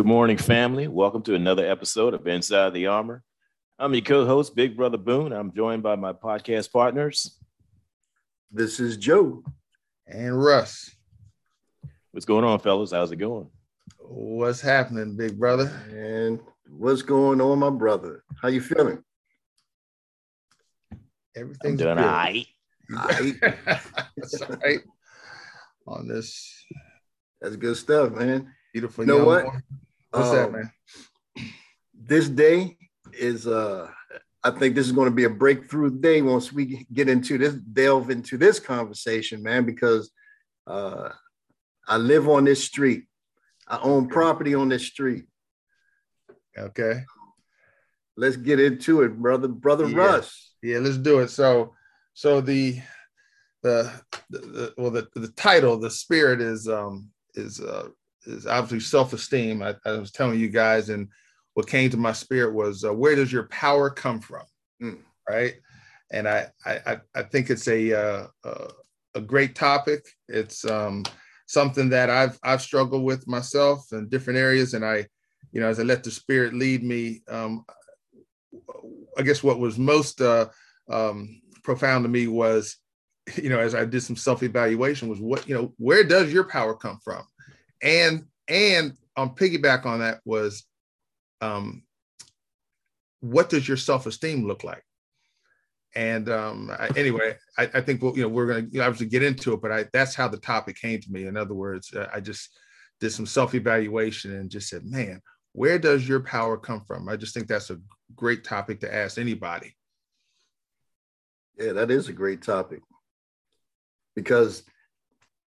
Good morning, family. Welcome to another episode of Inside the Armor. I'm your co-host, Big Brother Boone. I'm joined by my podcast partners. This is Joe and Russ. What's going on, fellas? How's it going? What's happening, big brother? And what's going on, my brother? How you feeling? Everything's doing all right. That's all right. On this. That's good stuff, man. Beautiful. You know what? Boy. What's um, that, man? This day is uh I think this is going to be a breakthrough day once we get into this, delve into this conversation, man, because uh I live on this street. I own property on this street. Okay. Let's get into it, brother. Brother yeah. Russ. Yeah, let's do it. So so the the, the, the well the, the title, the spirit is um is uh is obviously self-esteem. I, I, was telling you guys, and what came to my spirit was uh, where does your power come from, mm. right? And I, I I think it's a uh, a great topic. It's um, something that I've I've struggled with myself in different areas, and I, you know, as I let the Spirit lead me, um, I guess what was most uh, um, profound to me was, you know, as I did some self evaluation, was what you know, where does your power come from? And and on piggyback on that was um what does your self-esteem look like? And um I, anyway I, I, think we'll, you know we're going to obviously get into it but i that's how the topic came to me. In other words uh, i just did some self-evaluation and just said man where does your power come from? I just think that's a great topic to ask anybody. Yeah that is a great topic. Because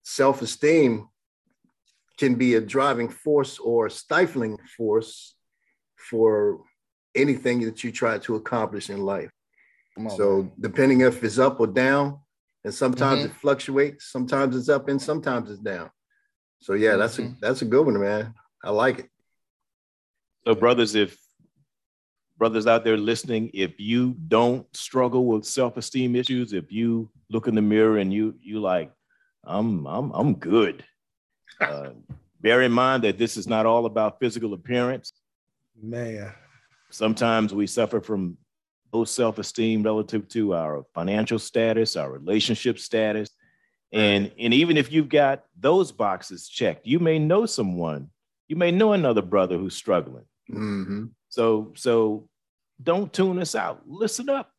self-esteem can be a driving force or a stifling force for anything that you try to accomplish in life. On, so man. depending if it's up or down, and sometimes mm-hmm. it fluctuates, sometimes it's up and sometimes it's down. So yeah, that's mm-hmm. a that's a good one, man. I like it. So brothers, if brothers out there listening, if you don't struggle with self-esteem issues, if you look in the mirror and you you like, I'm I'm I'm good. Uh, bear in mind that this is not all about physical appearance. Man. Sometimes we suffer from low self esteem relative to our financial status, our relationship status. And, and even if you've got those boxes checked, you may know someone, you may know another brother who's struggling. Mm-hmm. So, so don't tune us out. Listen up.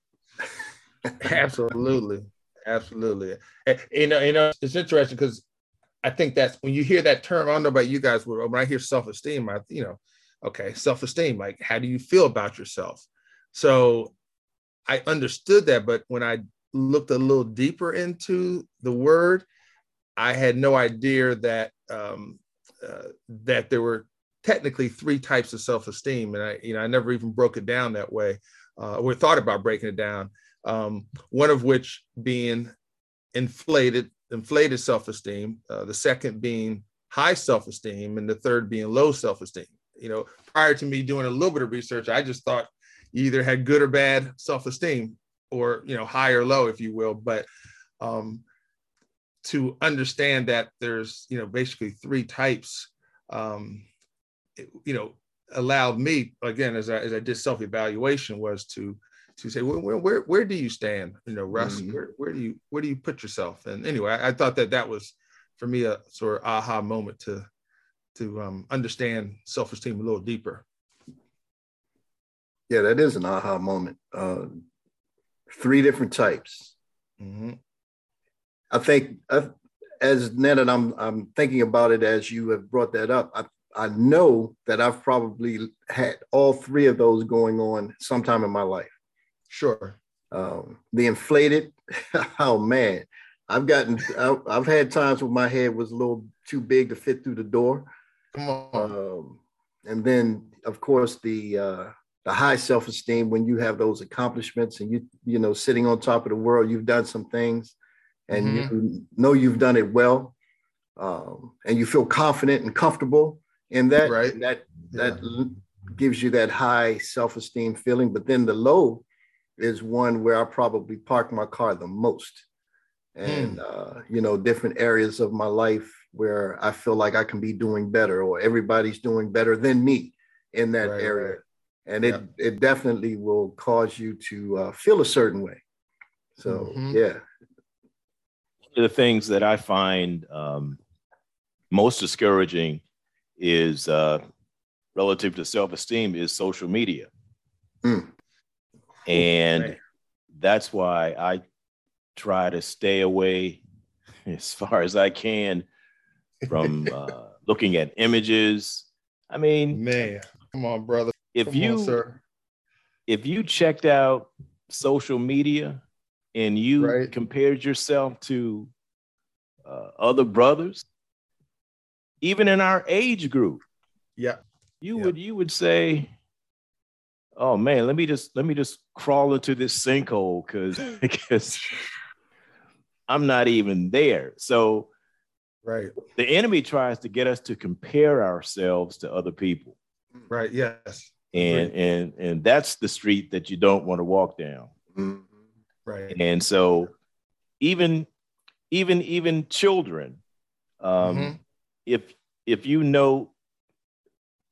Absolutely. Absolutely. And, you know, you know, it's interesting because I think that's when you hear that term. I don't know about you guys, but when I hear self-esteem, I you know, okay, self-esteem. Like, how do you feel about yourself? So I understood that, but when I looked a little deeper into the word, I had no idea that um, uh, that there were technically three types of self-esteem, and I you know I never even broke it down that way, uh, or thought about breaking it down. Um, one of which being inflated inflated self-esteem, uh, the second being high self-esteem, and the third being low self-esteem. You know, prior to me doing a little bit of research, I just thought you either had good or bad self-esteem, or you know, high or low, if you will. But um, to understand that there's you know basically three types, um, it, you know, allowed me again as I as I did self-evaluation was to to say where where where do you stand you know russ mm-hmm. where, where do you where do you put yourself and anyway I, I, thought that that was for me a sort of aha moment to to um, understand self-esteem a little deeper yeah that is an aha moment uh, three different types mm-hmm. i think uh, as now that i'm i'm thinking about it as you have brought that up i I know that I've probably had all three of those going on sometime in my life. Sure. Um, the inflated, oh man, I've gotten, I've had times when my head was a little too big to fit through the door. Come on. Um, and then, of course, the uh, the high self esteem when you have those accomplishments and you you know sitting on top of the world, you've done some things, and mm-hmm. you know you've done it well, um, and you feel confident and comfortable in that. Right. that that yeah. gives you that high self esteem feeling. But then the low is one where I probably park my car the most. And, mm. uh, you know, different areas of my life where I feel like I can be doing better or everybody's doing better than me in that Right, area. right. And it, it definitely will cause you to uh, feel a certain way. So, Mhm. yeah. One of the things that I find um, most discouraging is uh, relative to self-esteem is social media. Mm. And that's why I try to stay away as far as I can from uh, looking at images. I mean, Man, come on, brother. if Come you on, sir. if you checked out social media and you Right. compared yourself to uh, other brothers, even in our age group, Yeah. you Yeah. would you would say, "Oh man, let me just let me just crawl into this sinkhole because because I'm not even there." So Right. the enemy tries to get us to compare ourselves to other people, Right. Yes. and Agreed. and and that's the street that you don't want to walk down. Mhm. Right. and so even even even children um Mhm. if if you know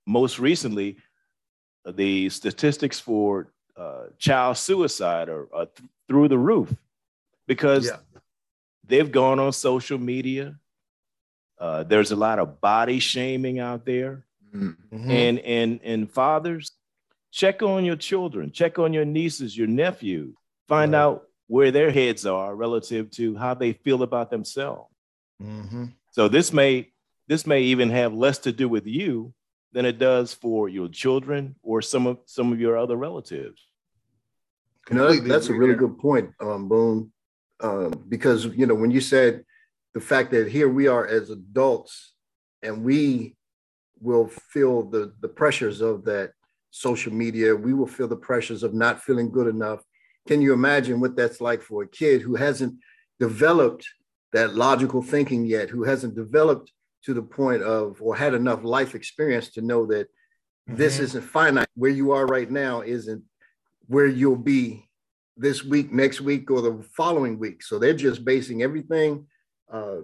most recently the statistics for uh, child suicide are, are th- through the roof because Yeah. they've gone on social media uh, there's a lot of body shaming out there Mhm. Mhm. and and and fathers check on your children check on your nieces your nephews find Right. out where their heads are relative to how they feel about themselves Mhm. so this may this may even have less to do with you than it does for your children or some of some of your other relatives You know, that's a really good point, um, Boone, um, because you know when you said the fact that here we are as adults and we will feel the the pressures of that social media, we will feel the pressures of not feeling good enough. Can you imagine what that's like for a kid who hasn't developed that logical thinking yet, who hasn't developed to the point of or had enough life experience to know that this Mhm. isn't finite. Where you are right now isn't where you'll be this week, next week, or the following week. So they're just basing everything uh,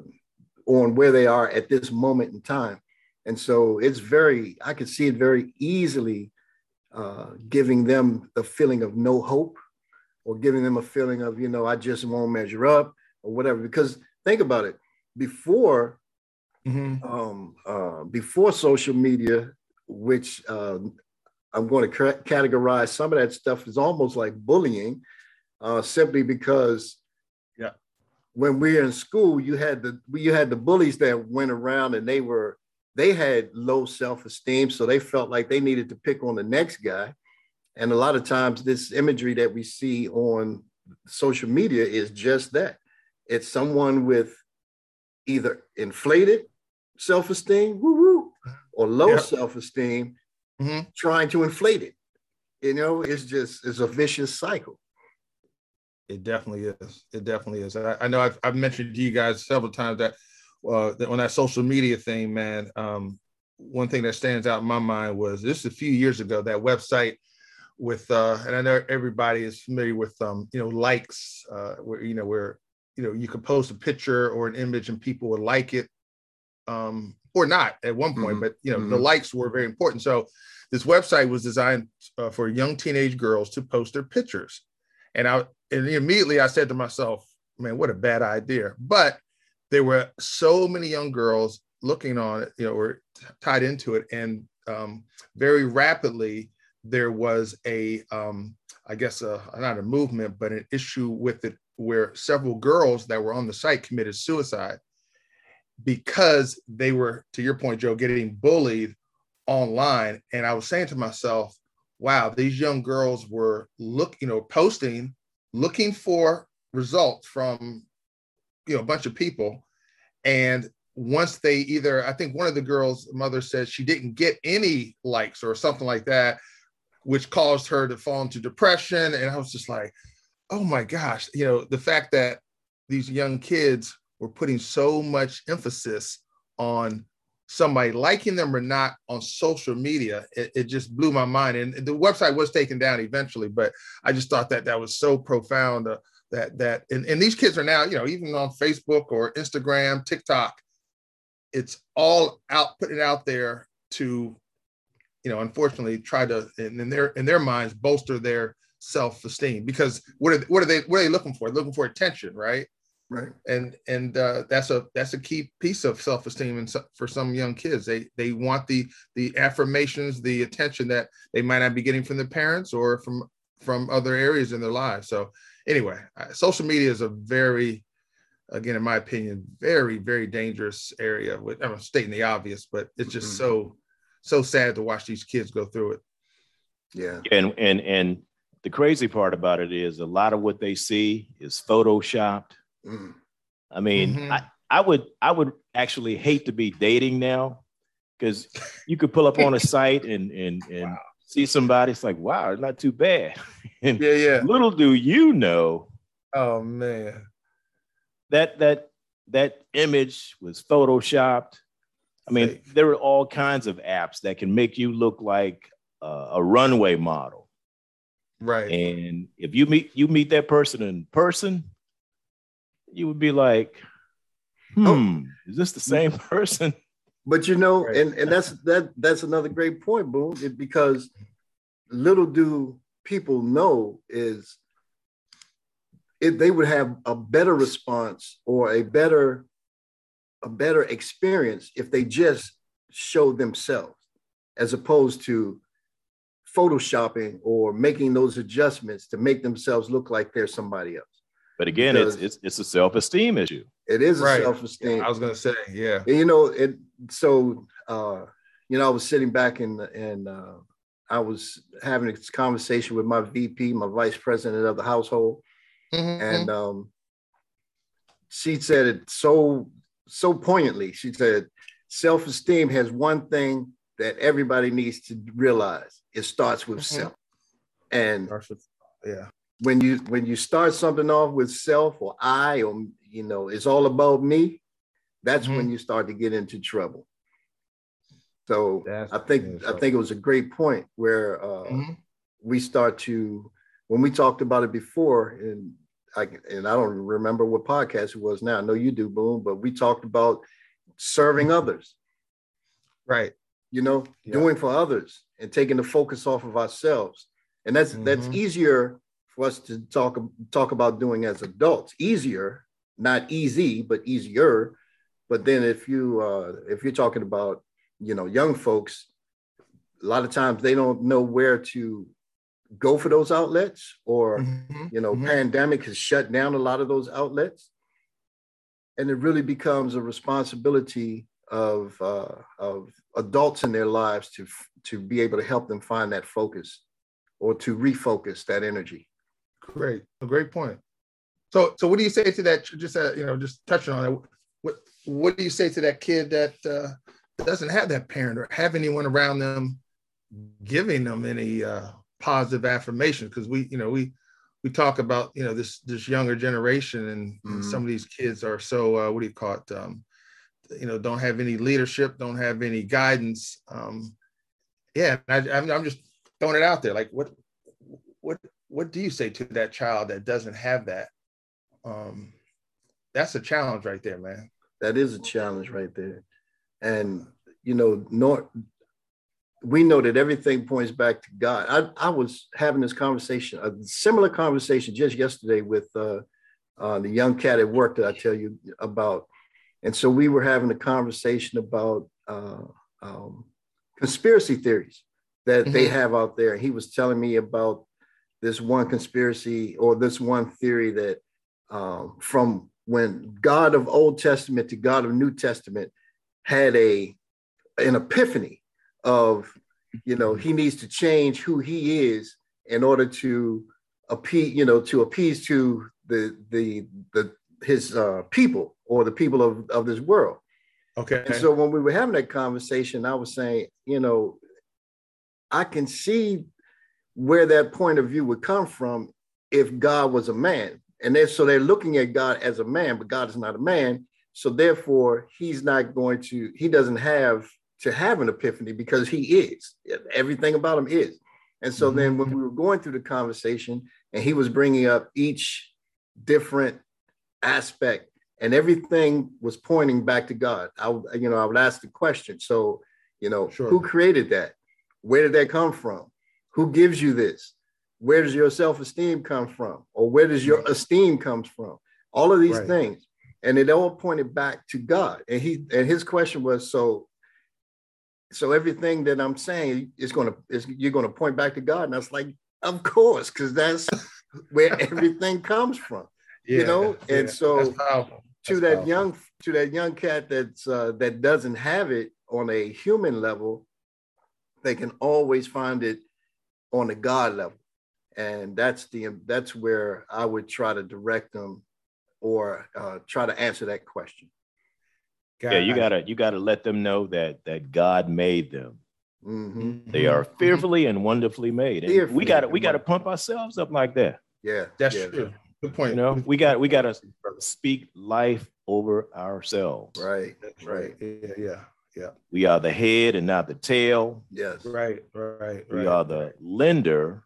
on where they are at this moment in time. And so it's very, I could see it very easily uh, giving them the feeling of no hope or giving them a feeling of, you know, I just won't measure up or whatever. Because think about it before Mhm. um, uh, before social media, which um, I'm going to ca- categorize some of that stuff as almost like bullying, uh, simply because Yeah. when we were in school, you had the you had the bullies that went around and they were they had low self-esteem, so they felt like they needed to pick on the next guy. And a lot of times, this imagery that we see on social media is just that. It's someone with either inflated self-esteem, woo woo, or low Yep. self-esteem, Mhm. trying to inflate it. You know, it's just it's a vicious cycle. It definitely is. It definitely is. I, I know I've, I've mentioned to you guys several times that, uh, that on that social media thing, man, um, one thing that stands out in my mind was this is a few years ago, that website with, uh, and I know everybody is familiar with, um, you know, likes, uh, where, you know, where, you know, you could post a picture or an image and people would like it um, or not at one point, Mhm. but, you know, the Mhm. likes were very important. So this website was designed uh, for young teenage girls to post their pictures. And I and immediately I said to myself, man, what a bad idea. But there were so many young girls looking on it, you know, were t- tied into it. And um, very rapidly, there was a, um, I guess, a, not a movement, but an issue with it where several girls that were on the site committed suicide because they were, to your point, Joe, getting bullied online. And I was saying to myself, wow, these young girls were look, you know, posting, looking for results from, you know, a bunch of people. And once they either, I think one of the girls' mother said she didn't get any likes or something like that, which caused her to fall into depression. And I was just like, oh my gosh, you know, the fact that these young kids were putting so much emphasis on somebody liking them or not on social media, it, it just blew my mind. And the website was taken down eventually, but I just thought that that was so profound. Uh, that that and, and these kids are now, you know, even on Facebook or Instagram, TikTok, it's all out putting it out there to you know unfortunately try to in, in their in their minds bolster their self-esteem because what are what are they what are they looking for looking for attention right right. And and uh, that's a that's a key piece of self-esteem and so, for some young kids. They they want the the affirmations the attention that they might not be getting from their parents or from from other areas in their lives. So anyway social media is a very again in my opinion very very dangerous area with i'm stating the obvious but it's just mm-hmm. so so sad to watch these kids go through it. Yeah and and and the crazy part about it is a lot of what they see is photoshopped mm. i mean mm-hmm. I, I would i would actually hate to be dating now because you could pull up on a site and and and wow. see somebody it's like wow it's not too bad and yeah yeah little do you know oh man that that that image was photoshopped. I mean, there are all kinds of apps that can make you look like uh, a runway model. Right. And if you meet you meet that person in person, you would be like, "Hmm, oh. is this the same person?" But you know, and and that's that that's another great point, Boone, because little do people know is if they would have a better response or a better a better experience if they just showed themselves as opposed to photoshopping or making those adjustments to make themselves look like they're somebody else but again it's, it's it's a self-esteem issue it is right. a self-esteem i was gonna say yeah and, you know it so uh you know i was sitting back in and uh i was having this conversation with my vp my vice president of the household Mm-hmm. And um, she said it so so poignantly. She said, self-esteem has one thing that everybody needs to realize. It starts with mm-hmm. self. And yeah, when you when you start something off with self or I or you know, it's all about me, that's mm-hmm. when you start to get into trouble. So that's I think I think it was a great point where uh, mm-hmm. we start to when we talked about it before, and I and I don't remember what podcast it was now. I know you do, Boone, but we talked about serving others. Right. You know, yeah. doing for others and taking the focus off of ourselves. And that's mm-hmm. that's easier for us to talk talk about doing as adults. Easier, not easy, but easier. But then if you uh if you're talking about, you know, young folks, a lot of times they don't know where to go for those outlets or mm-hmm. you know mm-hmm. pandemic has shut down a lot of those outlets and it really becomes a responsibility of uh, of adults in their lives to to be able to help them find that focus or to refocus that energy great a great point so so what do you say to that just uh, you know just touching on it what what do you say to that kid that uh, doesn't have that parent or have anyone around them giving them any uh, positive affirmation because we you know we we talk about you know this this younger generation and, mm-hmm. and some of these kids are so uh, what do you call it um, you know don't have any leadership don't have any guidance um, yeah I, I'm, I'm just throwing it out there like what what what do you say to that child that doesn't have that um, that's a challenge right there man that is a challenge right there and you know nor we know that everything points back to God. I, I was having this conversation, a similar conversation just yesterday with uh, uh, the young cat at work that I tell you about. And so we were having a conversation about uh, um, conspiracy theories that mm-hmm. they have out there. He was telling me about this one conspiracy or this one theory that um, from when God of Old Testament to God of New Testament had a an epiphany of you know he needs to change who he is in order to appease you know to appease to the the the his uh, people or the people of of this world. Okay. And so when we were having that conversation i was saying you know i can see where that point of view would come from if god was a man and they're so they're looking at god as a man but god is not a man so therefore he's not going to he doesn't have to have an epiphany because he is. Everything about him is. And so mm-hmm. then when we were going through the conversation and he was bringing up each different aspect and everything was pointing back to God. I, you know, I would ask the question. So, you know, sure. who created that? Where did that come from? Who gives you this? Where does your self-esteem come from? Or where does your esteem comes from? All of these right. things. And it all pointed back to God. And he and his question was, so so everything that I'm saying is going to is you're going to point back to God. And I was like, of course, because that's where everything comes from. Yeah, you know, and yeah, so to that powerful. young to that young cat that's uh, that doesn't have it on a human level, they can always find it on a God level, and that's the that's where I would try to direct them or uh, try to answer that question. God, yeah, you gotta you gotta let them know that that God made them. Mm-hmm. They are mm-hmm. fearfully and wonderfully made. And we got to we got to pump ourselves up like that. Yeah, that's yeah. true. Good point. You know, we got we got to speak life over ourselves. Right. Right. Yeah. Yeah. Yeah. We are the head and not the tail. Yes. Right. Right. We are the lender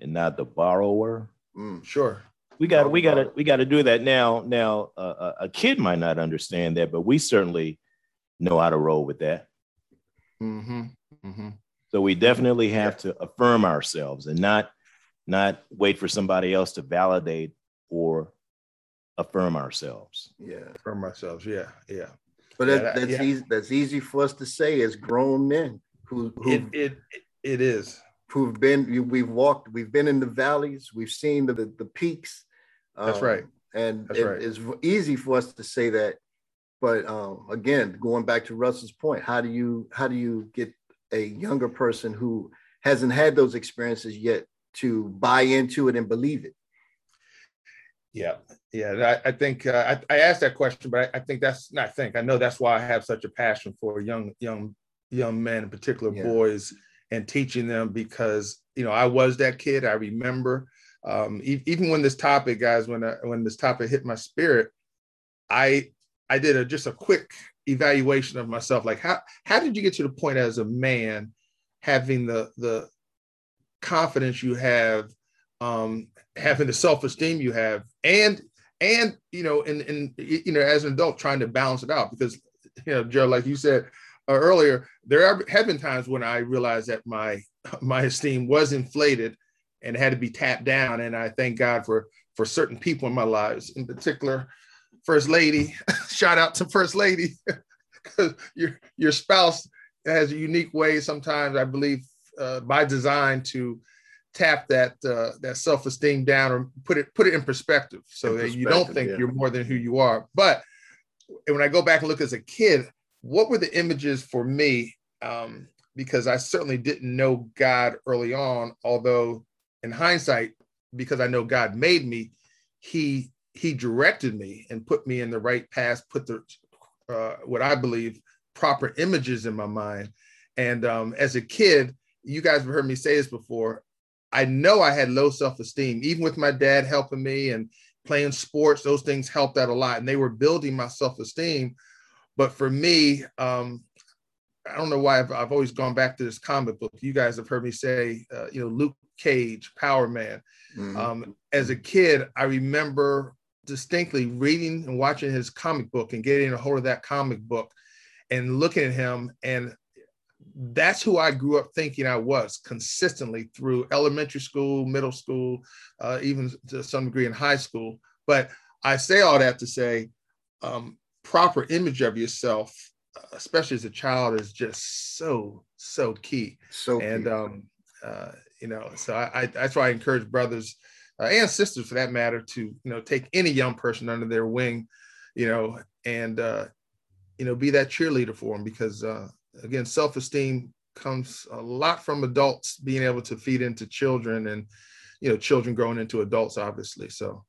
and not the borrower. Mm. Sure. We got we got to we got to do that now. Now, uh, a kid might not understand that, but we certainly know how to roll with that. Mm-hmm. Mm-hmm. So we definitely have yeah. to affirm ourselves and not not wait for somebody else to validate or affirm ourselves. Yeah, affirm ourselves. Yeah, yeah. But that, yeah, that's yeah. easy. That's easy for us to say as grown men who, who it, it it is who've been we've walked we've been in the valleys we've seen the the, the peaks that's um, right and that's it, right. it's easy for us to say that but um, again going back to russell's point how do you how do you get a younger person who hasn't had those experiences yet to buy into it and believe it yeah, yeah. I, I think uh, I, I, asked that question, but I, I, think that's not. I think I know that's why I have such a passion for young, young, young men, in particular yeah. boys, and teaching them because you know I was that kid. I remember um, e- even when this topic, guys, when I, when this topic hit my spirit, I I did a just a quick evaluation of myself. Like how how did you get to the point as a man having the the confidence you have um, having the self-esteem you have and and you know and and you know as an adult trying to balance it out because you know joe like you said uh, earlier there have been times when i realized that my my esteem was inflated and had to be tapped down. And i thank god for for certain people in my lives in particular first lady. Shout out to first lady. Because your your spouse has a unique way sometimes i believe uh, by design to tap that uh, that self esteem down or put it put it in perspective so in that perspective, you don't think yeah. you're more than who you are. But when I go back and look as a kid, what were the images for me? Um, because I certainly didn't know God early on, although in hindsight, because I know God made me, He He directed me and put me in the right path, put the uh, what I believe proper images in my mind. And um, as a kid, you guys have heard me say this before. I know I had low self esteem, even with my dad helping me and playing sports. Those things helped out a lot, and they were building my self esteem. But for me, um, I don't know why I've, I've, always gone back to this comic book. You guys have heard me say, uh, you know, Luke Cage, Power Man. Mm-hmm. Um, as a kid, I remember distinctly reading and watching his comic book and getting a hold of that comic book and looking at him and that's who I grew up thinking I was consistently through elementary school, middle school, uh, even to some degree in high school. But I say all that to say, um, proper image of yourself, especially as a child, is just so so key. So and um, uh, you know, so I, I, that's why I encourage brothers uh, and sisters, for that matter, to you know take any young person under their wing, you know, and uh, you know be that cheerleader for them because uh, again, self-esteem comes a lot from adults being able to feed into children and you know children growing into adults obviously. So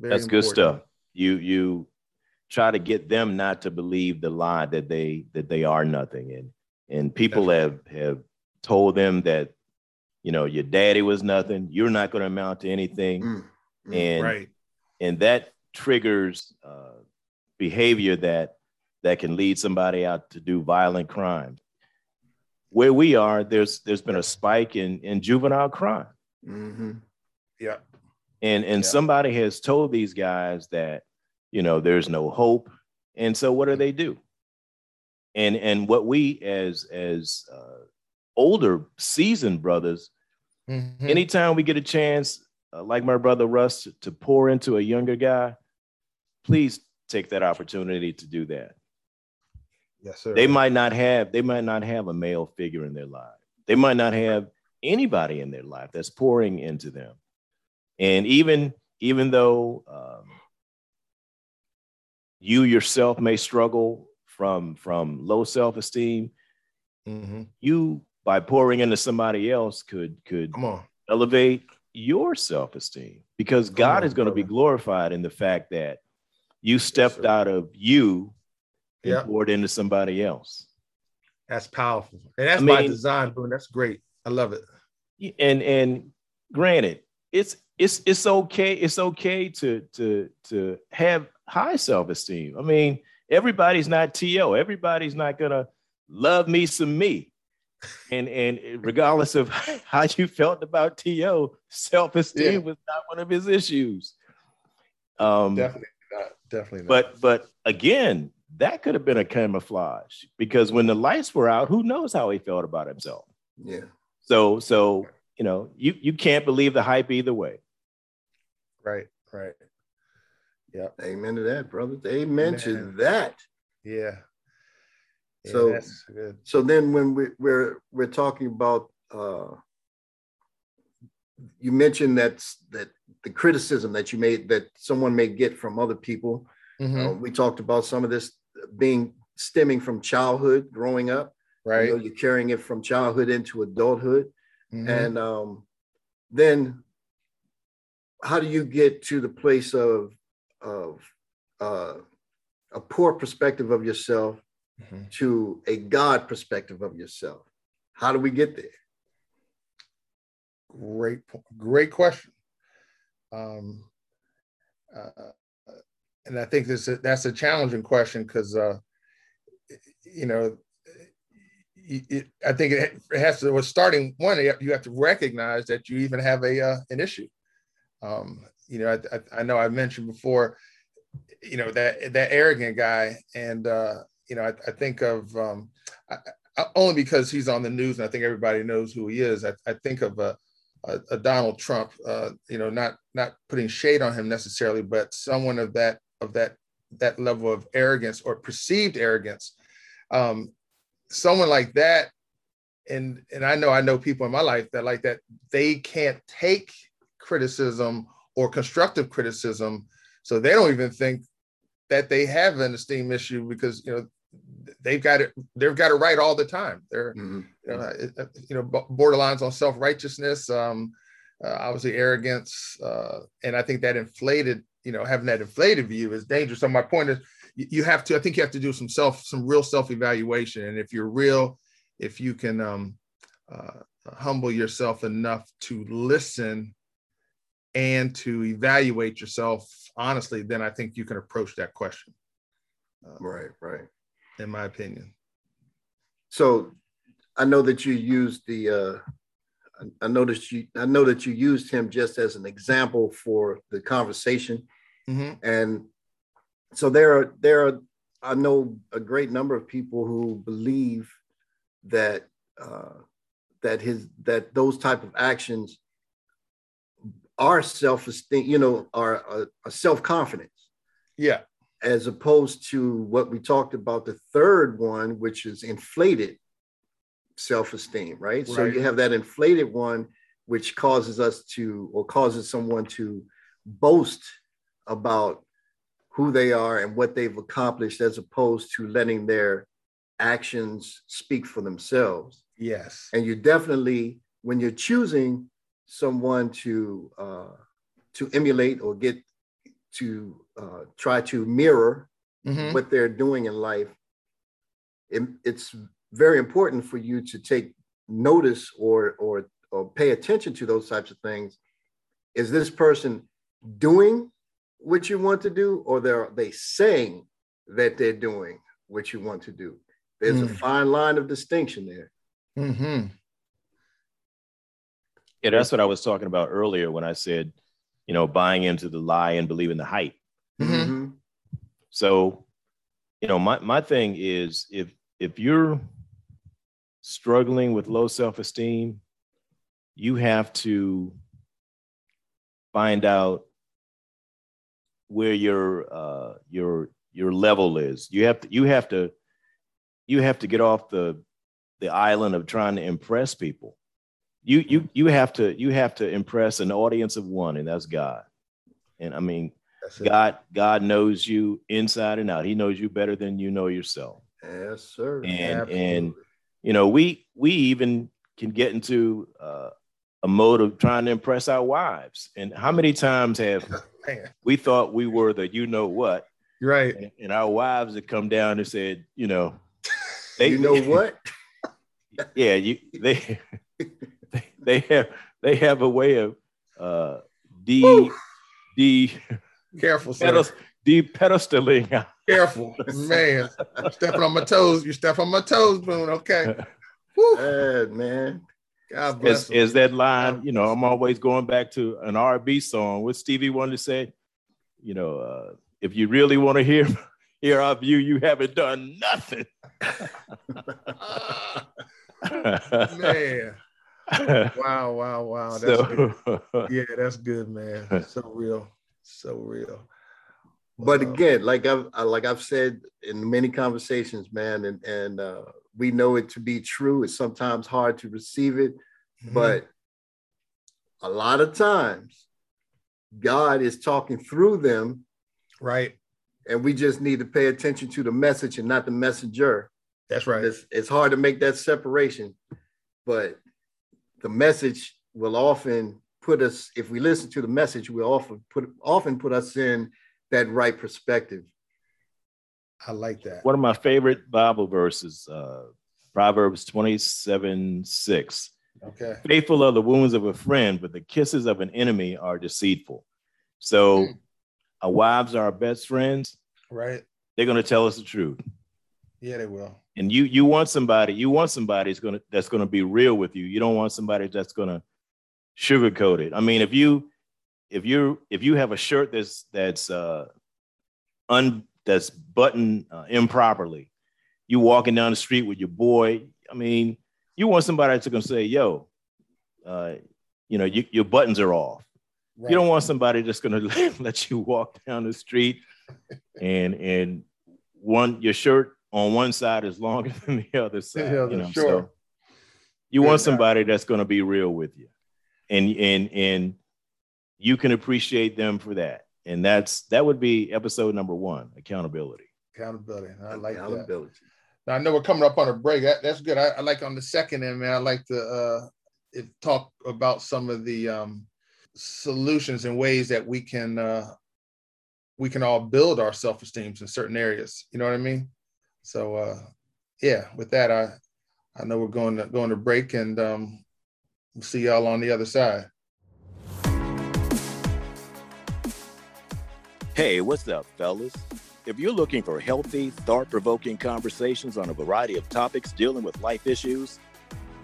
that's important. good stuff. You you try to get them not to believe the lie that they that they are nothing. And and people have have told them that you know your daddy was nothing. You're not going to amount to anything. Mm, mm, and right. and that triggers uh, behavior that that can lead somebody out to do violent crime. Where we are, there's there's been a spike in in juvenile crime. Mm-hmm. Yeah, and and yeah. somebody has told these guys that you know, there's no hope. And so what do they do? And and what we as as uh, older seasoned brothers, mm-hmm. anytime we get a chance, uh, like my brother Russ, to pour into a younger guy, please take that opportunity to do that. Yes, sir. They might not have they might not have a male figure in their life. They might not have anybody in their life that's pouring into them. And even even though um, you yourself may struggle from from low self-esteem, mm-hmm. you by pouring into somebody else could could Come on. elevate your self-esteem because Come God on, is going to be glorified in the fact that you stepped yes, out of you and yep. poured into somebody else. That's powerful. And that's I mean, by design, Boone. That's great. I love it. And and granted, it's it's it's okay. It's okay to to to have high self-esteem. I mean, everybody's not TO. Everybody's not gonna love me some me. And and regardless of how you felt about TO, self-esteem yeah. was not one of his issues. Um definitely not, definitely not. But but again, that could have been a camouflage because when the lights were out, who knows how he felt about himself? Yeah. So so you know, you you can't believe the hype either way. Right, right. Yeah. Amen to that, brother. Amen, Amen. to that. Yeah. yeah so so then when we, we're we're talking about uh you mentioned that that the criticism that you made that someone may get from other people. Mm-hmm. Uh, we talked about some of this being stemming from childhood, growing up. Right. You know, you're carrying it from childhood into adulthood. Mm-hmm. And um, then how do you get to the place of of uh, a poor perspective of yourself mm-hmm. to a God perspective of yourself? How do we get there? Great, great question. Um, uh, and I think this that's a challenging question because uh, you know it, I think it has to. Was starting one, you have to recognize that you even have a uh, an issue. Um, you know, I, I, I, know I mentioned before, you know that that arrogant guy, and uh, you know, I, I think of um, only because he's on the news, and I think everybody knows who he is. I, think of a, a, a Donald Trump. Uh, you know, not not putting shade on him necessarily, but someone of that of that that level of arrogance or perceived arrogance. Um, someone like that, and and I know I know people in my life that like that, they can't take criticism or constructive criticism, so they don't even think that they have an esteem issue because you know they've got it they've got it right all the time they're mm-hmm. you, know, you know borderlines on self-righteousness um uh, obviously arrogance uh, and i think that inflated you know having that inflated view is dangerous. So my point is you have to i think you have to do some self some real self evaluation and if you're real if you can um, uh, humble yourself enough to listen and to evaluate yourself honestly then i think you can approach that question uh, right right. in my opinion. So i know that you used the uh I noticed you. I know that you used him just as an example for the conversation, mm-hmm. and so there are there are I know a great number of people who believe that uh, that his that those type of actions are self-esteem, you know, are a, self-confidence. Yeah. As opposed to what we talked about, the third one, which is inflated self-esteem, right? right? So you have that inflated one, which causes us to, or causes someone to boast about who they are and what they've accomplished as opposed to letting their actions speak for themselves. Yes. And you definitely, when you're choosing someone to uh, to emulate or get to uh, try to mirror mm-hmm. what they're doing in life, it, it's very important for you to take notice or, or or pay attention to those types of things. Is this person doing what you want to do, or they're they saying that they're doing what you want to do. There's mm. a fine line of distinction there. Mm-hmm. Yeah, that's what I was talking about earlier when I said, you know, buying into the lie and believing the hype. Mm-hmm. So, you know, my, my thing is if if you're struggling with low self-esteem, you have to find out where your uh, your your level is. You have to you have to you have to get off the the island of trying to impress people. You you you have to you have to impress an audience of one, and that's God. And I mean, God God knows you inside and out. He knows you better than you know yourself. Yes, sir. And Absolutely. and you know we we even can get into uh, a mode of trying to impress our wives. And how many times have we thought we were the you know what? Right. And, and our wives had come down and said, you know, they you know what? yeah, you they they, they have they have a way of uh de de careful pedest, de pedestaling. Careful, man. stepping on my toes. You step on my toes, Boone. Okay. Woo. man. God bless. Is, is that line? You know, I'm always going back to an R&B song. What Stevie wanted to say. You know, uh, if you really want to hear hear our view, you haven't done nothing. man. Wow, wow, wow. That's so, good. Yeah, that's good, man. So real. So real. But again, like I've like I've said in many conversations, man, and and uh, we know it to be true. It's sometimes hard to receive it, mm-hmm. but a lot of times God is talking through them. Right. And we just need to pay attention to the message and not the messenger. That's right. It's, it's hard to make that separation, but the message will often put us, if we listen to the message, will often put often put us in that right perspective. I like that. One of my favorite Bible verses, uh, Proverbs 27 6. Okay. Faithful are the wounds of a friend, but the kisses of an enemy are deceitful. So mm. our wives are our best friends. Right. They're going to tell us the truth. Yeah, they will. And you you want somebody, you want somebody that's gonna that's gonna be real with you. You don't want somebody that's gonna sugarcoat it. I mean, if you if you if you have a shirt that's that's uh un that's buttoned uh, improperly. You walking down the street with your boy. I mean, you want somebody to gonna say, "Yo, uh, you know, you, your buttons are off." Right. You don't want somebody that's gonna let you walk down the street and and one your shirt on one side is longer than the other side. The other, you know, sure. so you want somebody that's gonna be real with you, and and and you can appreciate them for that and that's that would be episode number one accountability. Accountability. I like accountability. That. now i know we're coming up on a break. That, that's good. I, I, like on the second end man i like to uh it, talk about some of the um solutions and ways that we can uh we can all build our self-esteem in certain areas. You know what i mean? So uh yeah with that i i know we're going to going to break and um we'll see y'all on the other side Hey, what's up, fellas? If you're looking for healthy, thought provoking conversations on a variety of topics dealing with life issues,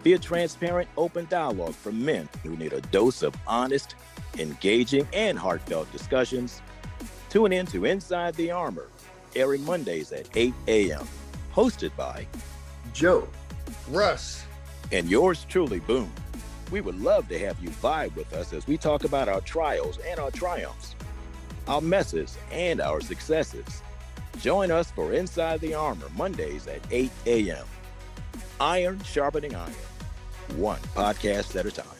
be a transparent, open dialogue for men who need a dose of honest, engaging, and heartfelt discussions, tune in to Inside the Armor, airing Mondays at 8 a.m., hosted by Joe, Russ, and yours truly, Boone. We would love to have you vibe with us as we talk about our trials and our triumphs our messes, and our successes. Join us for Inside the Armor Mondays at 8 a.m. Iron sharpening iron, one podcast at a time.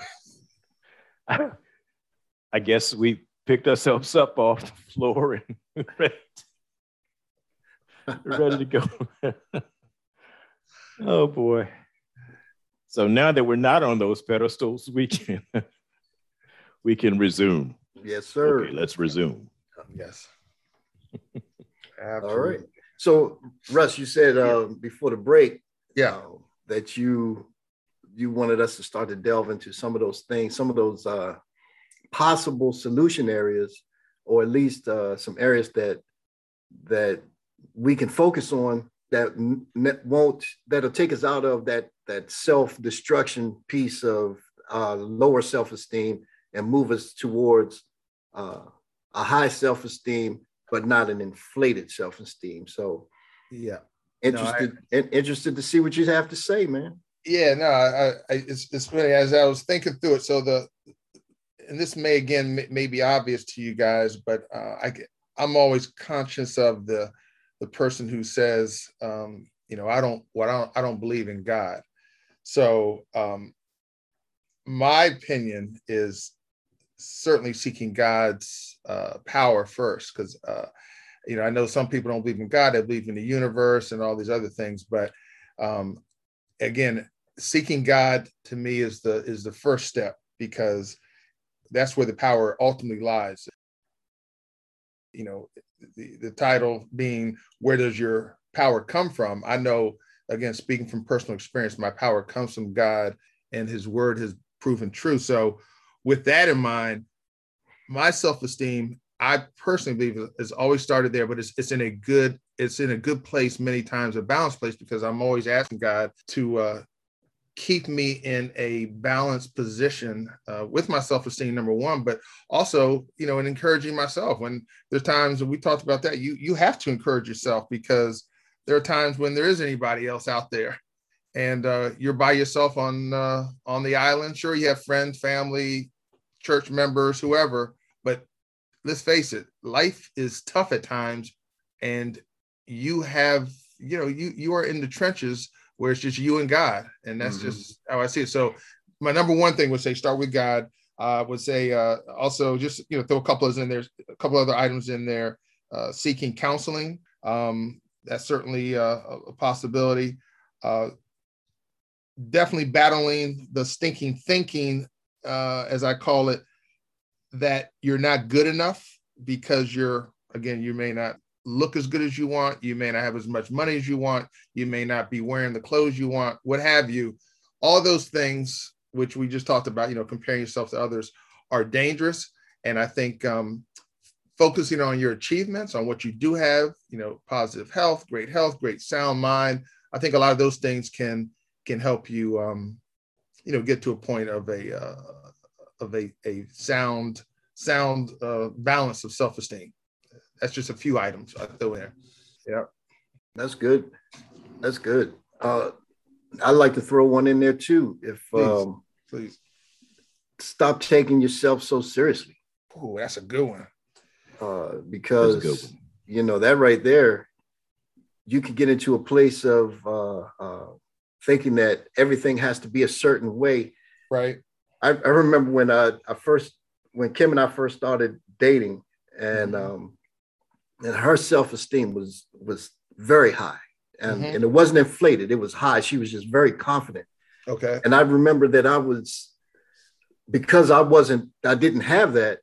I guess we picked ourselves up off the floor and ready to, ready to go. oh boy. So now that we're not on those pedestals, we can we can resume. Yes, sir. Okay, let's resume. Yes. All right. So, Russ, you said uh, before the break, Yeah. uh, that you you wanted us to start to delve into some of those things, some of those uh, possible solution areas, or at least uh, some areas that that we can focus on that won't that'll take us out of that that self destruction piece of uh, lower self esteem and move us towards uh, a high self esteem, but not an inflated self esteem. So Yeah. interested in- interested to see what you have to say, man. Yeah, no, I, I it's it's really as I was thinking through it. So the and this may again may, may be obvious to you guys, but uh, I I'm always conscious of the the person who says, um, you know, I don't what I don't I don't believe in God. So um, my opinion is certainly seeking God's uh, power first, because uh, you know I know some people don't believe in God; they believe in the universe and all these other things. But um, again, seeking God to me is the is the first step because that's where the power ultimately lies. You know, the, the title being "Where does your power come from?" I know, again, speaking from personal experience, my power comes from God, and His Word has proven true. So, with that in mind, my self-esteem, I personally believe, it's always started there, but it's it's in a good it's in a good place many times, a balanced place, because I'm always asking God to uh, keep me in a balanced position uh, with my self-esteem number one but also you know in encouraging myself. When there's times and we talked about that you you have to encourage yourself because there are times when there is anybody else out there and uh, you're by yourself on uh, on the island. Sure you have friends family church members whoever but let's face it life is tough at times and you have you know you you are in the trenches where it's just you and God, and that's Mhm. just how I see it. So, my number one thing would say start with God. Uh, would say uh, also just you know throw a couple of in there, a couple other items in there. Uh, seeking counseling, um, that's certainly uh, a, a possibility. Uh, definitely battling the stinking thinking, uh, as I call it, that you're not good enough because you're again you may not look as good as you want, you may not have as much money as you want, you may not be wearing the clothes you want, what have you. All those things, which we just talked about, you know, comparing yourself to others, are dangerous. And I think um, focusing on your achievements, on what you do have, you know, positive health, great health, great sound mind. I think a lot of those things can can help you, um, you know, get to a point of a uh, of a a sound sound uh, balance of self esteem. That's just a few items I throw in there. Yeah. That's good. That's good. Uh, I'd like to throw one in there too. If Please. um, Please. stop taking yourself so seriously, Oh, that's a good one. uh, because good one. you know that right there, you can get into a place of uh, uh, thinking that everything has to be a certain way. Right. I, I remember when I, I first when Kim and I first started dating, and Mhm. um, and her self esteem was was very high, and Mhm. and it wasn't inflated; it was high. She was just very confident. Okay. And I remember that I was because I wasn't, I didn't have that.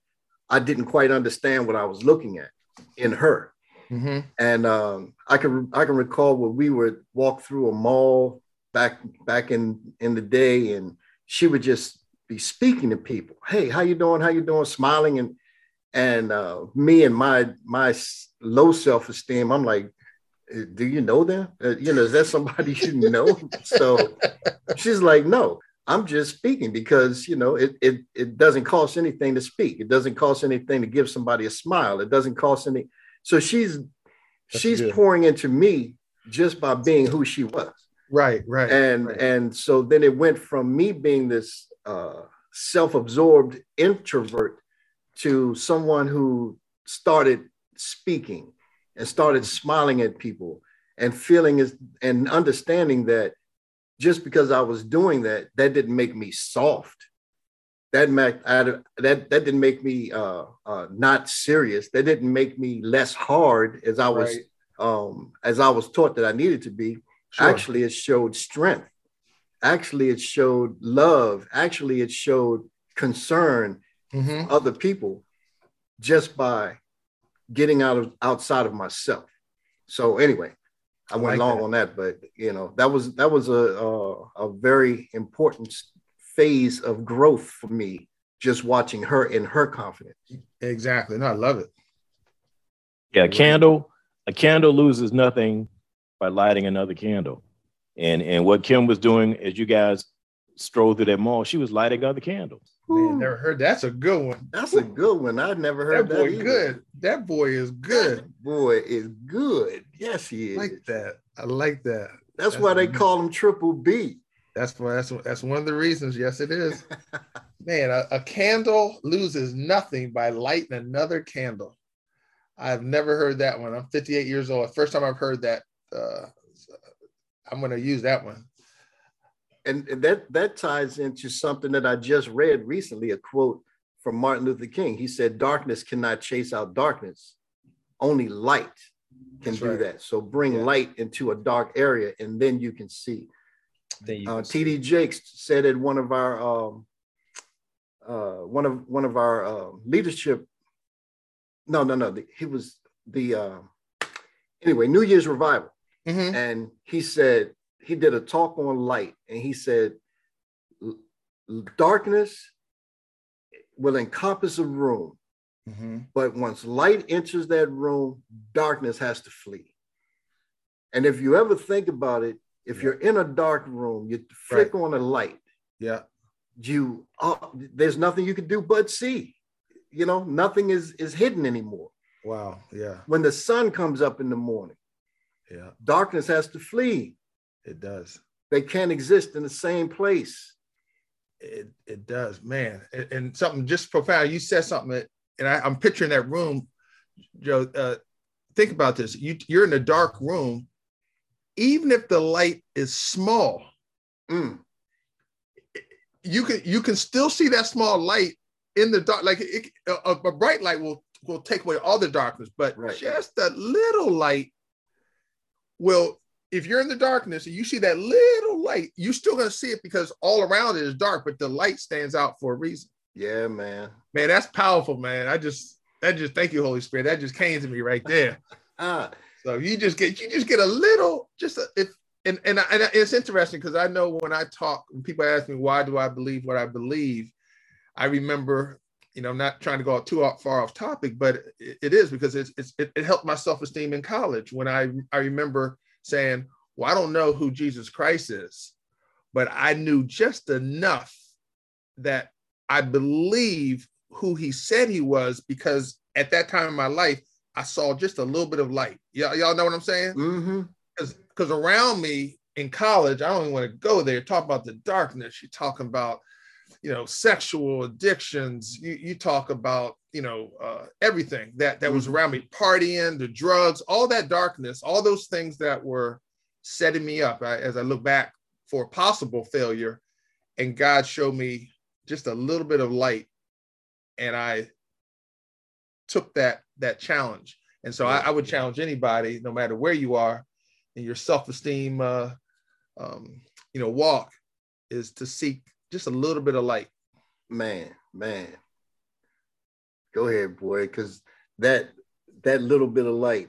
I didn't quite understand what I was looking at in her. Mm-hmm. And um, I can I can recall when we would walk through a mall back back in in the day, and she would just be speaking to people. Hey, how you doing? How you doing? Smiling and and uh, me and my my low self esteem. I'm like, "Uh, do you know them? Uh, you know, is that somebody you know? so she's like, no. I'm just speaking because you know it, it it doesn't cost anything to speak. It doesn't cost anything to give somebody a smile. It doesn't cost any. So she's That's she's good. pouring into me just by being who she was. Right, right. And right. and so then it went from me being this uh, self-absorbed introvert to someone who started speaking and started smiling at people and feeling is and understanding that just because I was doing that, that didn't make me soft. That meant I, that that didn't make me uh, uh, not serious. That didn't make me less hard as I was Right. um, as I was taught that I needed to be. Sure. Actually, it showed strength. Actually, it showed love. Actually, it showed concern Mhm. for other people just by getting out of outside of myself. So anyway, I went like long that. on that, but you know that was that was a a, a very important phase of growth for me. Just watching her in her confidence. Exactly. No, I love it. Yeah, a candle, a candle loses nothing by lighting another candle. And and what Kim was doing as you guys strolled through that mall, she was lighting other candles. Man, never heard that's a good one. that's a good one. I've never heard That that. boy either. good. That boy is good. That boy is good. Yes, he I is. like that. I like that. That's, That's why they call him Triple B. That's why that's that's one of the reasons. Yes, it is. Man, a, a candle loses nothing by lighting another candle. I've never heard that one. I'm 58 years old. First time I've heard that. Uh, I'm going to use that one. and and that that ties into something that I just read recently, a quote from Martin Luther King. He said, "Darkness cannot chase out darkness; only light can That's do right. that. So bring Yeah. light into a dark area, and then you can see." Then you Uh, see. TD Jakes said at one of our um, uh, one of one of our uh, leadership. No, no, no. The, he was the uh, anyway New Year's revival Mhm. and he said he did a talk on light and he said darkness will encompass a room Mhm. but once light enters that room darkness has to flee and if you ever think about it if Yeah. you're in a dark room you flick on a light Yeah. you uh, there's nothing you can do but see you know nothing is is hidden anymore Wow. Yeah. when the sun comes up in the morning Yeah. darkness has to flee It does. they can't exist in the same place. It it does, man. And, and something just profound. You said something, that, and I, I'm picturing that room, Joe. Uh, think about this. You you're in a dark room. Even if the light is small, Mm, you can you can still see that small light in the dark. Like it, a, a bright light will will take away all the darkness, but Right. just a little light will. If you're in the darkness and you see that little light, you're still going to see it because all around it is dark, but the light stands out for a reason. yeah, man. Man, that's powerful, man. I just that just thank you, Holy Spirit. That just came to me right there. Ah, So you just get you just get a little just a, if and and, I, and it's interesting because I know when I talk, when people ask me why do I believe what I believe, I remember, you know, I'm not trying to go too off- far off topic, but it, it is because it's, it's it, it helped my self esteem in college when I I remember saying, well, I don't know who Jesus Christ is, but I knew just enough that I believe who he said he was because at that time in my life I saw just a little bit of light. Y'all, y'all know what I'm saying? mm-hmm. Because around me in college, I don't even want to go there. Talk about the darkness. You're talking about, you know, sexual addictions. You, you talk about, you know, uh, everything that that was Mhm. around me, partying, the drugs, all that darkness, all those things that were setting me up I, as I look back for possible failure. And God showed me just a little bit of light, and I took that that challenge. And so I, I would challenge anybody, no matter where you are, in your self-esteem, uh, um, you know, walk, is to seek just a little bit of light. Man, man. Go ahead, boy, because that that little bit of light,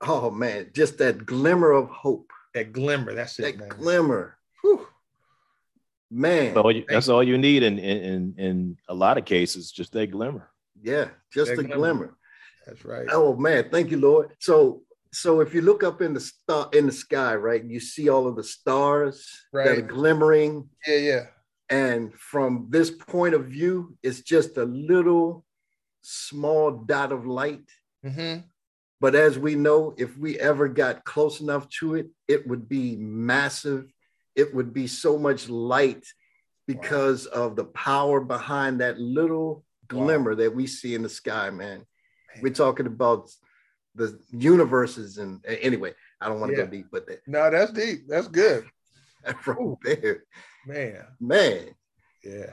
oh man, just that glimmer of hope, That glimmer. That's that it, man. glimmer. Whew. Man, That's all you, that's all you need in, in in in a lot of cases, just that glimmer. yeah, just That a glimmer. glimmer. That's right. Oh man, thank you, Lord. So so if you look up in the star in the sky, right, you see all of the stars that are glimmering. Yeah, yeah. And from this point of view, it's just a little small dot of light. Mm-hmm. But as we know, if we ever got close enough to it, it would be massive. It would be so much light because wow. of the power behind that little glimmer wow. that we see in the sky, man. man. We're talking about the universes and anyway, I don't want to yeah. go deep, but that, no, that's deep. That's good. From there, man, man, yeah.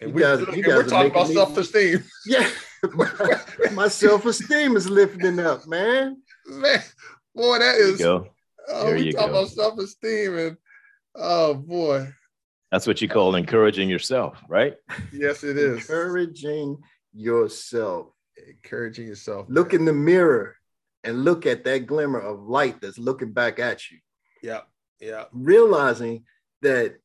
And, you we, guys, you guys we're talking about self-esteem. Yeah, my self-esteem is lifting up, man. Man, boy, that is. Go. Oh, there we talk go. about self-esteem, and oh boy, that's what you call encouraging yourself, right? Yes, it is. Encouraging yourself. Encouraging yourself. Look man. in the mirror and look at that glimmer of light that's looking back at you. Yeah. Yeah. Realizing that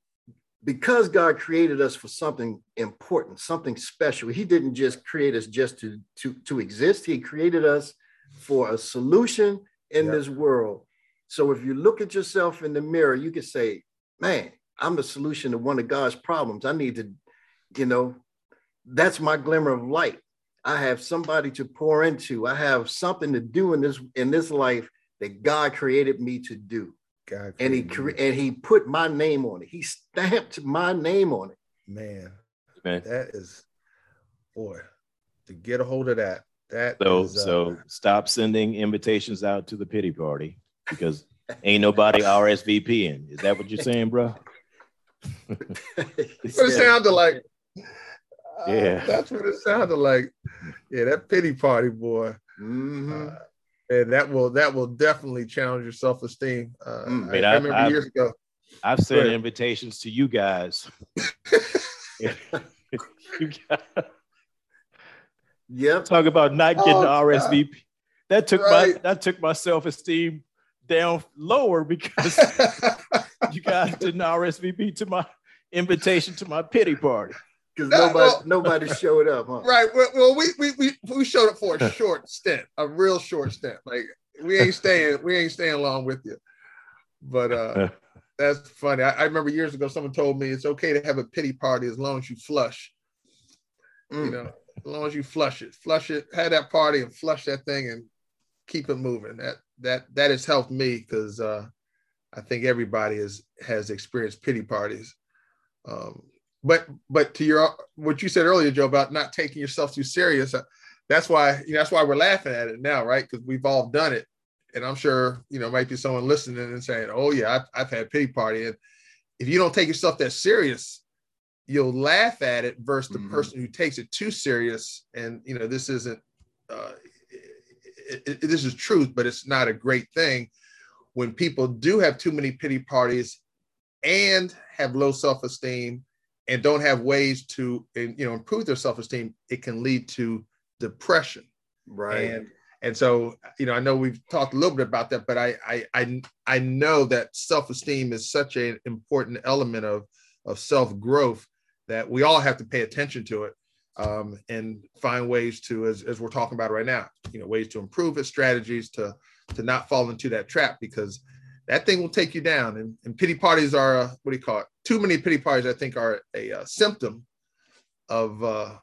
because God created us for something important, something special, He didn't just create us just to, to, to exist, He created us for a solution in this world. So if you look at yourself in the mirror, you can say, Man, I'm the solution to one of God's problems. I need to, you know, that's my glimmer of light. I have somebody to pour into. I have something to do in this in this life that God created me to do. God and he cre- and he put my name on it. He stamped my name on it. Man, man, that is boy to get a hold of that. That so is, uh, so stop sending invitations out to the pity party because ain't nobody RSVPing. Is that what you're saying, bro? it sounded like yeah, uh, that's what it sounded like. Yeah, that pity party, boy. Mm-hmm. Uh, and that will that will definitely challenge your self esteem. Uh, mm, I, I, I, remember I've, years ago. I've sent invitations to you guys. you Yep. Talk about not getting oh, the RSVP. God. That took right. my that took my self esteem down lower because you guys didn't RSVP to my invitation to my pity party because nobody well, nobody showed up, huh? Right. Well, we, we we we showed up for a short stint, a real short stint. Like we ain't staying, we ain't staying long with you. But uh that's funny. I, I, remember years ago someone told me it's okay to have a pity party as long as you flush. Mm. You know, as long as you flush it, flush it, have that party and flush that thing and keep it moving. That that that has helped me because uh I think everybody has has experienced pity parties. Um, but but to your what you said earlier, Joe, about not taking yourself too serious, uh, that's why you know, that's why we're laughing at it now, right? Because we've all done it, and I'm sure you know might be someone listening and saying, "Oh yeah, I've, I've had pity party," and if you don't take yourself that serious, you'll laugh at it versus the mm-hmm. person who takes it too serious. And you know this isn't uh, it, it, this is truth, but it's not a great thing when people do have too many pity parties and have low self esteem and don't have ways to you know improve their self-esteem it can lead to depression right and and so you know i know we've talked a little bit about that but i i i, I know that self-esteem is such an important element of of self-growth that we all have to pay attention to it um, and find ways to as, as we're talking about right now you know ways to improve it strategies to to not fall into that trap because that thing will take you down. And, and pity parties are uh, what do you call it? Too many pity parties, I think, are a, a uh, symptom of uh,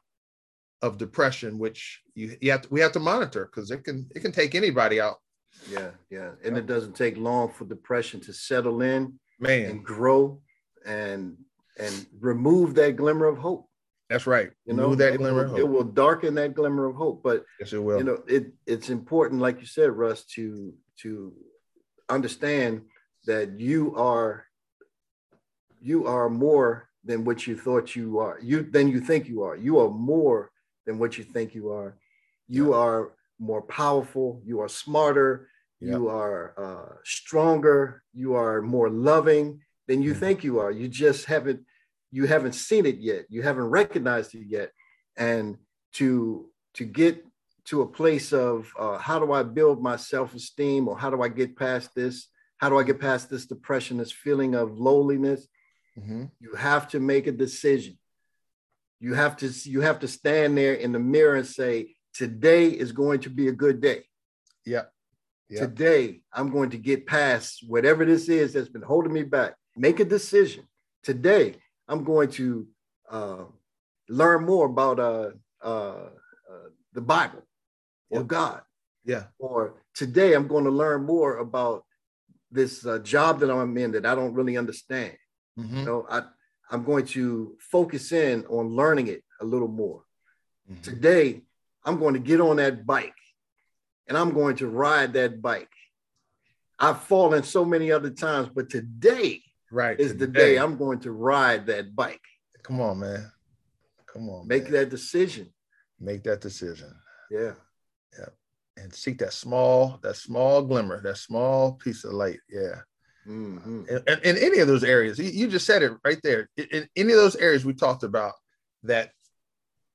of depression, which you, you have to, we have to monitor because it can it can take anybody out. Yeah, yeah, and it doesn't take long for depression to settle in, man, and grow and and remove that glimmer of hope. That's right. You know, that glimmer will, it will darken that glimmer of hope. But yes, it will. You know, it it's important, like you said, Russ, to to understand that you are you are more than what you thought you are you than you think you are you are more than what you think you are you yeah. are more powerful you are smarter yeah. you are uh, stronger you are more loving than you mm-hmm. think you are you just haven't you haven't seen it yet you haven't recognized it yet and to to get to a place of uh, how do I build my self esteem or how do I get past this? How do I get past this depression, this feeling of loneliness? Mm-hmm. You have to make a decision. You have to you have to stand there in the mirror and say, today is going to be a good day. Yeah. yeah. Today I'm going to get past whatever this is that's been holding me back. Make a decision. Today I'm going to uh, learn more about uh, uh, uh, the Bible or Yeah. God. Yeah. Or today I'm going to learn more about this uh, job that I'm in that I don't really understand. Mhm. You know, I I'm going to focus in on learning it a little more. Mhm. Today, I'm going to get on that bike and I'm going to ride that bike. I've fallen so many other times, but today Right. is the day I'm going to ride that bike. Come on, man. Come on. Make man. that decision. Make that decision. Yeah. Yeah. and seek that small, that small glimmer, that small piece of light. Yeah. Mhm. In, in, any of those areas, you, just said it right there. In, in any of those areas we talked about that,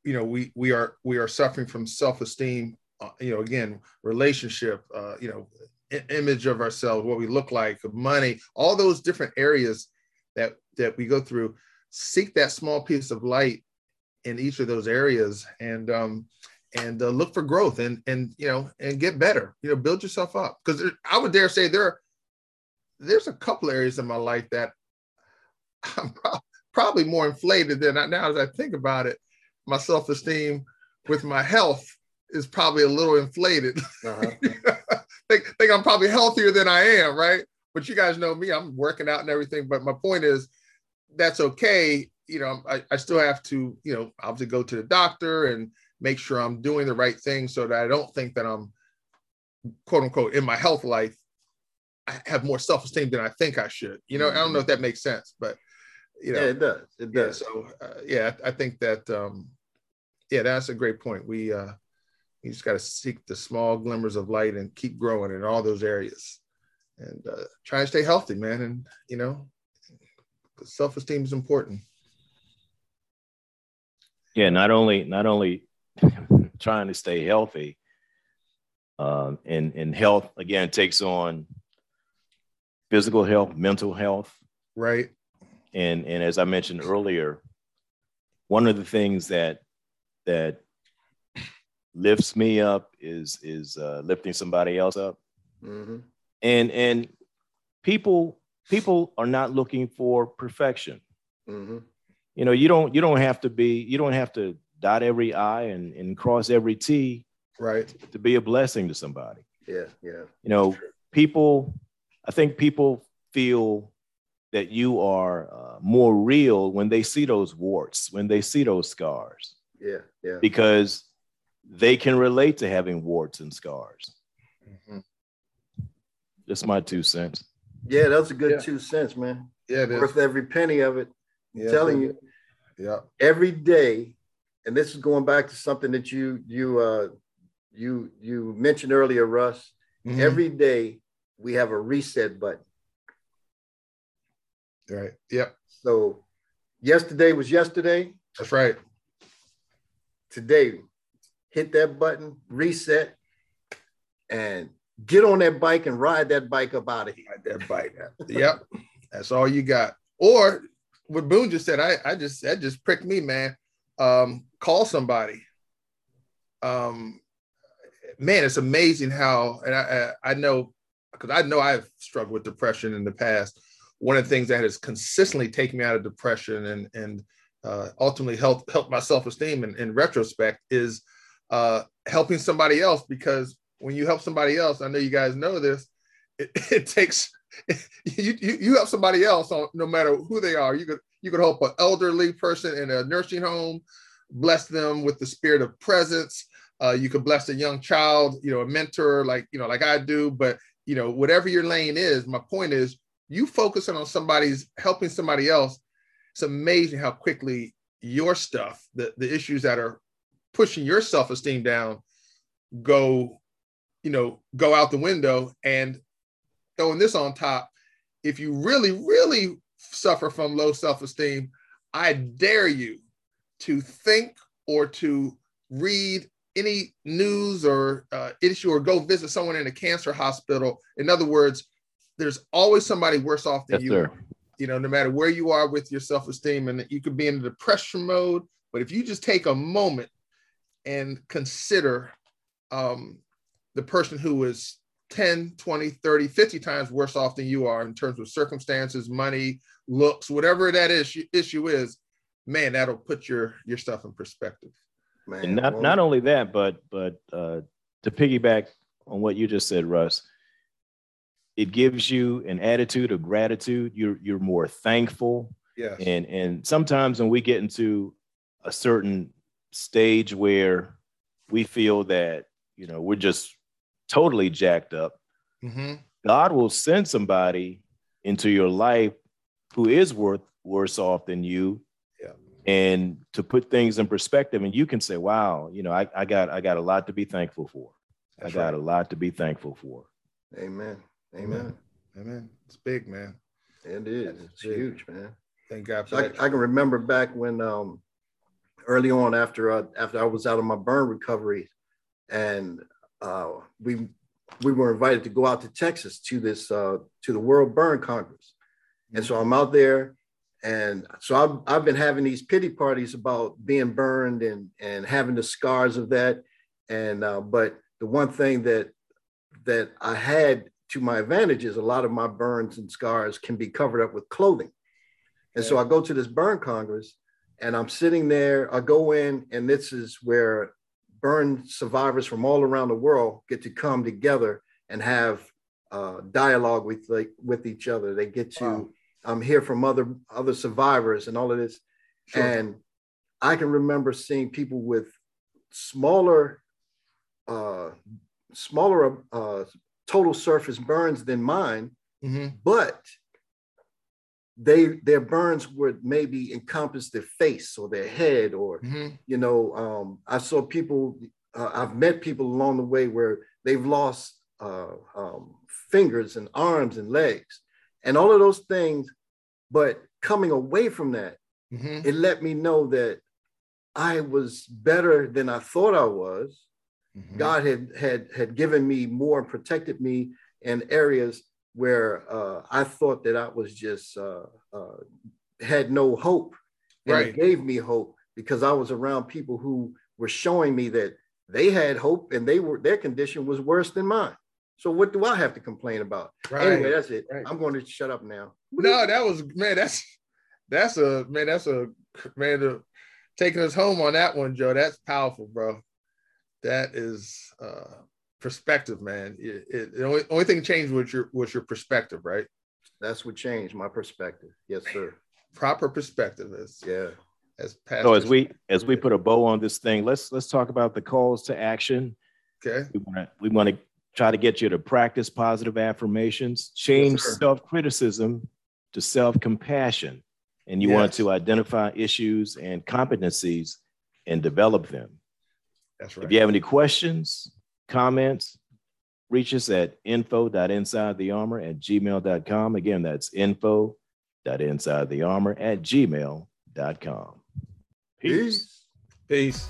you know, we we are we are suffering from self-esteem. Uh, you know, again, relationship. Uh, you know, i- image of ourselves, what we look like, money, all those different areas that that we go through. Seek that small piece of light in each of those areas, and um, and uh, look for growth and and you know and get better you know build yourself up because i would dare say there are there's a couple areas in my life that i'm probably more inflated than I, now as i think about it my self-esteem with my health is probably a little inflated Uh-huh. think, think i'm probably healthier than i am right but you guys know me i'm working out and everything but my point is that's okay you know i, I still have to you know obviously go to the doctor and make sure I'm doing the right thing so that I don't think that I'm quote unquote in my health life. I have more self-esteem than I think I should. You know, I don't know if that makes sense, but you know, yeah, it does. It yeah. does. So uh, yeah, I I think that um, yeah, that's a great point. We uh, you just got to seek the small glimmers of light and keep growing in all those areas, and uh, try and stay healthy, man. And you know, self-esteem is important. Yeah, not only not only trying to stay healthy, um, and and health again takes on physical health, mental health, Right. and and as I mentioned earlier, one of the things that that lifts me up is is uh, lifting somebody else up, Mhm. and and people people are not looking for perfection. Mhm. you know you don't you don't have to be you don't have to dot every i and, and cross every t Right. to be a blessing to somebody Yeah, yeah. you know people i think people feel that you are uh, more real when they see those warts when they see those scars Yeah, yeah. because they can relate to having warts and scars Mhm. just my two cents Yeah, that's a good Yeah. two cents, man. Yeah, it is. Worth every penny of it. I'm Yeah, telling you, Yeah. every day, and this is going back to something that you you uh you you mentioned earlier, Russ. Mhm. Every day we have a reset button. right. Yep. So yesterday was yesterday. That's right. Today, hit that button, reset, and get on that bike and ride that bike up out of here. Right that bike. yep. That's all you got. Or what Boone just said, I, I just that just pricked me, man. Um, call somebody. Um, man, it's amazing how, and I I, I know because I know I've struggled with depression in the past. One of the things that has consistently taken me out of depression and and uh, ultimately helped help my self esteem in, in retrospect is uh, helping somebody else because when you help somebody else, I know you guys know this. It, it takes you, you you help somebody else on no matter who they are. You could you could help an elderly person in a nursing home, bless them with the spirit of presence. Uh, you could bless a young child, you know, a mentor like you know like I do. But you know whatever your lane is, my point is you focusing on somebody's helping somebody else. It's amazing how quickly your stuff, the the issues that are pushing your self esteem down, go, you know, go out the window and throwing this on top, if you really, really suffer from low self esteem, I dare you to think or to read any news or uh, issue or go visit someone in a cancer hospital. In other words, there's always somebody worse off than yes you. sir. You know, no matter where you are with your self esteem, and you could be in a depression mode. But if you just take a moment and consider um, the person who is 10, 20, 30, 50 times worse off than you are in terms of circumstances, money, looks, whatever that issue issue is, man, that'll put your your stuff in perspective. Man, and not, well, not only that, but but uh, to piggyback on what you just said, Russ, it gives you an attitude of gratitude. You're you're more thankful. Yes. And and sometimes when we get into a certain stage where we feel that you know we're just totally jacked up, mm-hmm. God will send somebody into your life who is worth worse off than you. Yeah. And to put things in perspective, and you can say, wow, you know, I, I got I got a lot to be thankful for. That's I got right. a lot to be thankful for. Amen. Amen. Amen. It's big, man. It is. It's big. huge, man. Thank God so I, I, can remember back when um early on after uh, after I was out of my burn recovery, and uh, we we were invited to go out to Texas to this uh, to the World Burn Congress, and so I'm out there, and so I've I've been having these pity parties about being burned and and having the scars of that, and uh, but the one thing that that I had to my advantage is a lot of my burns and scars can be covered up with clothing. And so I go to this burn congress and I'm sitting there. I go in, and this is where burn survivors from all around the world get to come together and have uh, dialogue with like with each other. They get to wow. Um, hear from other other survivors and all of this. Sure. And I can remember seeing people with smaller, uh, smaller uh, total surface burns than mine, mm-hmm. but they their burns would maybe encompass their face or their head or mm-hmm. you know um, i saw people uh, i've met people along the way where they've lost uh, um, fingers and arms and legs and all of those things but coming away from that mm-hmm. it let me know that i was better than i thought i was mm-hmm. god had had had given me more and protected me in areas where uh, I thought that I was just uh, uh, had no hope. And right. it gave me hope because I was around people who were showing me that they had hope and they were their condition was worse than mine. So what do I have to complain about? Right. Anyway, that's it. Right. I'm going to shut up now. No, that was man. That's that's a man. That's a man. To, taking us home on that one, Joe. That's powerful, bro. That is uh perspective, man. It, it, the only, only thing changed was your was your perspective, right? That's what changed my perspective. Yes, sir. Proper perspective is yeah. As so as we as we put a bow on this thing, let's let's talk about the calls to action. Okay. We want to we want to try to get you to practice positive affirmations, change yes, self criticism to self compassion, and you yes. want to identify issues and competencies and develop them. That's right. If you have any questions, comments, reach us at info.insidethearmor at gmail.com. Again, that's info.insidethearmor at gmail.com. Peace. Peace.